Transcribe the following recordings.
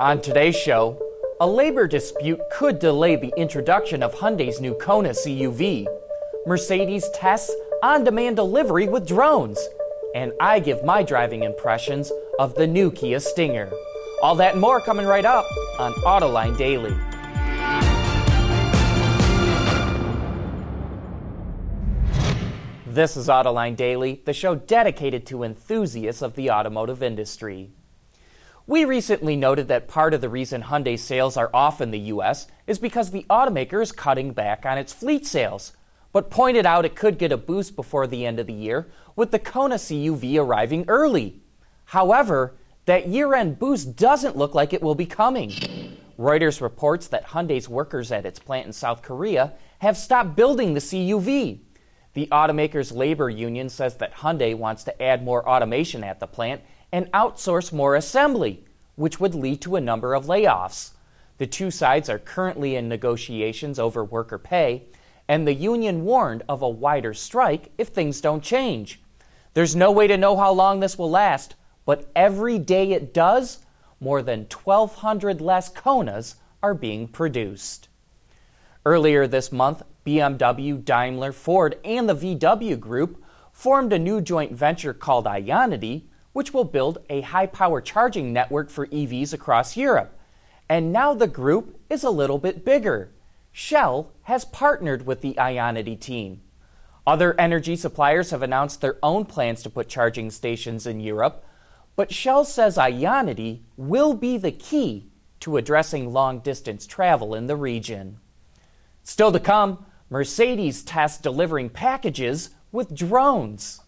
On today's show, a labor dispute could delay the introduction of Hyundai's new Kona CUV. Mercedes tests on demand delivery with drones. And I give my driving impressions of the new Kia Stinger. All that and more coming right up on Autoline Daily. This is Autoline Daily, the show dedicated to enthusiasts of the automotive industry. We recently noted that part of the reason Hyundai sales are off in the U.S. is because the automaker is cutting back on its fleet sales, but pointed out it could get a boost before the end of the year with the Kona CUV arriving early. However, that year end boost doesn't look like it will be coming. Reuters reports that Hyundai's workers at its plant in South Korea have stopped building the CUV. The automaker's labor union says that Hyundai wants to add more automation at the plant and outsource more assembly, which would lead to a number of layoffs. The two sides are currently in negotiations over worker pay, and the union warned of a wider strike if things don't change. There's no way to know how long this will last, but every day it does, more than 1,200 less Konas are being produced. Earlier this month, BMW, Daimler, Ford, and the VW Group formed a new joint venture called Ionity, which will build a high power charging network for EVs across Europe. And now the group is a little bit bigger. Shell has partnered with the Ionity team. Other energy suppliers have announced their own plans to put charging stations in Europe, but Shell says Ionity will be the key to addressing long distance travel in the region. Still to come, Mercedes tests delivering packages with drones.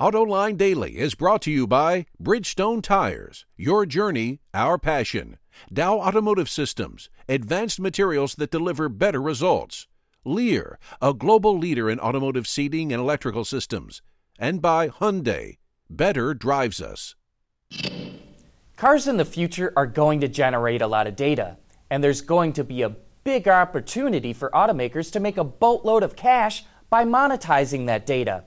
AutoLine Daily is brought to you by Bridgestone Tires, your journey, our passion. Dow Automotive Systems, advanced materials that deliver better results. Lear, a global leader in automotive seating and electrical systems. And by Hyundai, better drives us. Cars in the future are going to generate a lot of data, and there's going to be a big opportunity for automakers to make a boatload of cash by monetizing that data.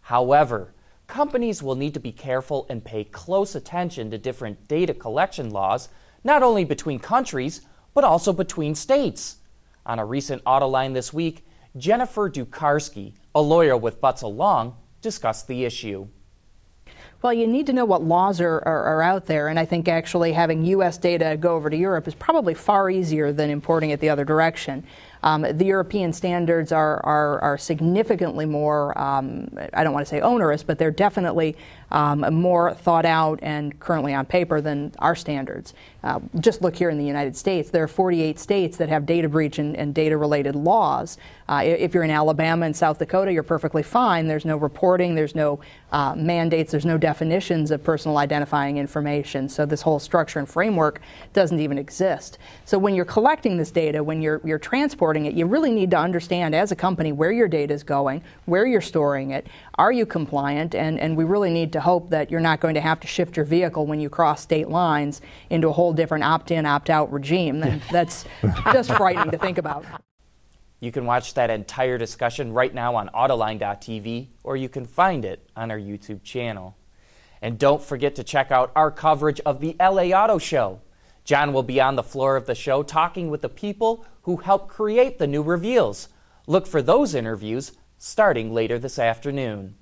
However, companies will need to be careful and pay close attention to different data collection laws, not only between countries, but also between states. On a recent Autoline this week, Jennifer Dukarski, a lawyer with Butzel Long, discussed the issue. Well, you need to know what laws are, are, are, out there, and I think actually having U.S. data go over to Europe is probably far easier than importing it the other direction. Um, the European standards are, are, are significantly more, um, I don't want to say onerous, but they're definitely um, more thought out and currently on paper than our standards. Uh, just look here in the United States. There are 48 states that have data breach and, and data related laws. Uh, if you're in Alabama and South Dakota, you're perfectly fine. There's no reporting, there's no uh, mandates, there's no definitions of personal identifying information. So this whole structure and framework doesn't even exist. So when you're collecting this data, when you're, you're transporting it, you really need to understand as a company where your data is going, where you're storing it, are you compliant, and, and we really need to hope that you're not going to have to shift your vehicle when you cross state lines into a whole different opt in, opt out regime. That's just frightening to think about. You can watch that entire discussion right now on Autoline.tv, or you can find it on our YouTube channel. And don't forget to check out our coverage of the LA Auto Show. John will be on the floor of the show talking with the people who helped create the new reveals. Look for those interviews starting later this afternoon.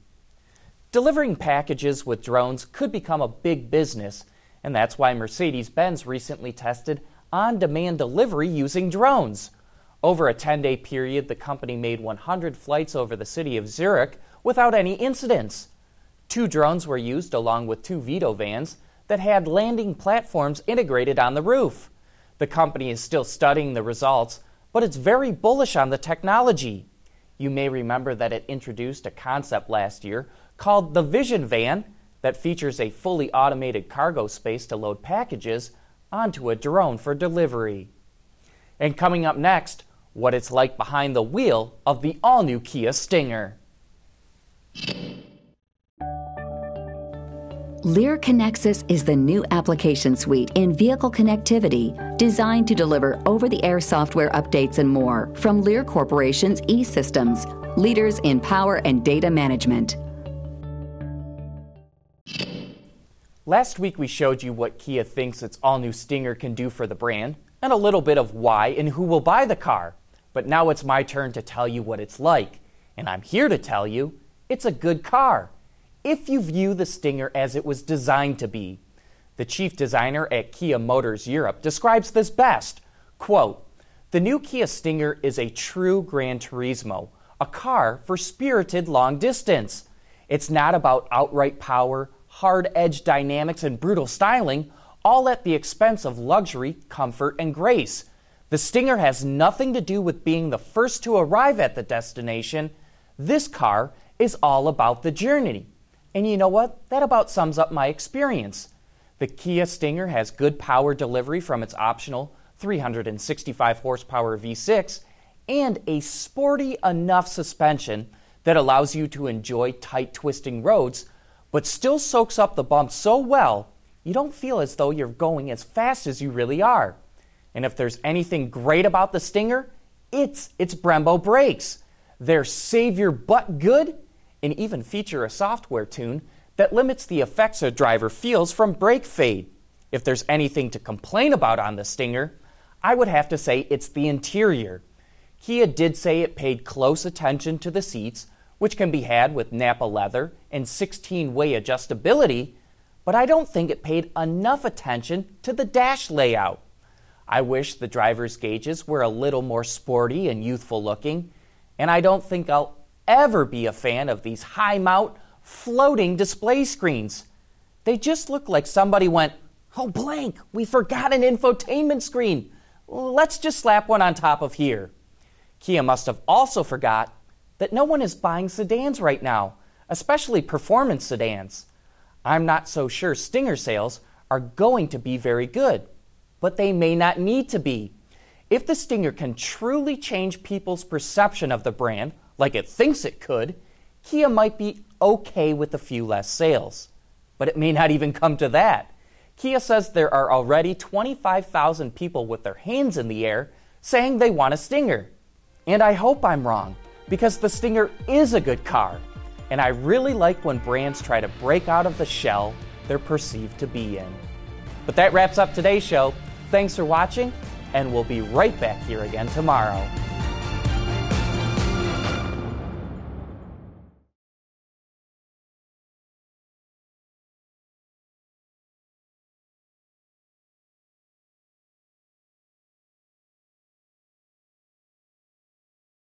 Delivering packages with drones could become a big business, and that's why Mercedes Benz recently tested on demand delivery using drones. Over a 10 day period, the company made 100 flights over the city of Zurich without any incidents. Two drones were used along with two Vito vans that had landing platforms integrated on the roof. The company is still studying the results, but it's very bullish on the technology. You may remember that it introduced a concept last year called the Vision Van that features a fully automated cargo space to load packages onto a drone for delivery. And coming up next, what it's like behind the wheel of the all new Kia Stinger. Lear Connexus is the new application suite in vehicle connectivity designed to deliver over the air software updates and more from Lear Corporation's e systems, leaders in power and data management. Last week we showed you what Kia thinks its all new Stinger can do for the brand, and a little bit of why and who will buy the car. But now it's my turn to tell you what it's like. And I'm here to tell you it's a good car. If you view the Stinger as it was designed to be. The chief designer at Kia Motors Europe describes this best. Quote, the new Kia Stinger is a true Gran Turismo, a car for spirited long distance. It's not about outright power, hard edge dynamics, and brutal styling, all at the expense of luxury, comfort, and grace. The Stinger has nothing to do with being the first to arrive at the destination. This car is all about the journey. And you know what? That about sums up my experience. The Kia Stinger has good power delivery from its optional 365 horsepower V6 and a sporty enough suspension that allows you to enjoy tight twisting roads, but still soaks up the bumps so well you don't feel as though you're going as fast as you really are. And if there's anything great about the Stinger, it's its Brembo brakes. They're save your butt good and even feature a software tune that limits the effects a driver feels from brake fade. If there's anything to complain about on the Stinger, I would have to say it's the interior. Kia did say it paid close attention to the seats, which can be had with Nappa leather and 16 way adjustability, but I don't think it paid enough attention to the dash layout. I wish the driver's gauges were a little more sporty and youthful looking, and I don't think I'll ever be a fan of these high mount, floating display screens. They just look like somebody went, Oh, blank, we forgot an infotainment screen. Let's just slap one on top of here. Kia must have also forgot that no one is buying sedans right now, especially performance sedans. I'm not so sure Stinger sales are going to be very good, but they may not need to be. If the Stinger can truly change people's perception of the brand, like it thinks it could, Kia might be okay with a few less sales. But it may not even come to that. Kia says there are already 25,000 people with their hands in the air saying they want a Stinger. And I hope I'm wrong, because the Stinger is a good car. And I really like when brands try to break out of the shell they're perceived to be in. But that wraps up today's show. Thanks for watching, and we'll be right back here again tomorrow.